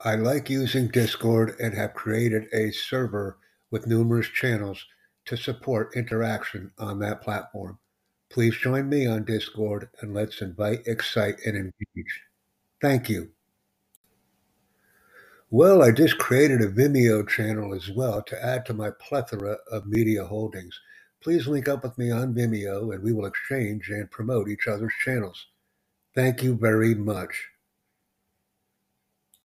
I like using Discord and have created a server with numerous channels to support interaction on that platform. Please join me on Discord and let's invite, excite, and engage. Thank you. Well, I just created a Vimeo channel as well to add to my plethora of media holdings. Please link up with me on Vimeo and we will exchange and promote each other's channels. Thank you very much.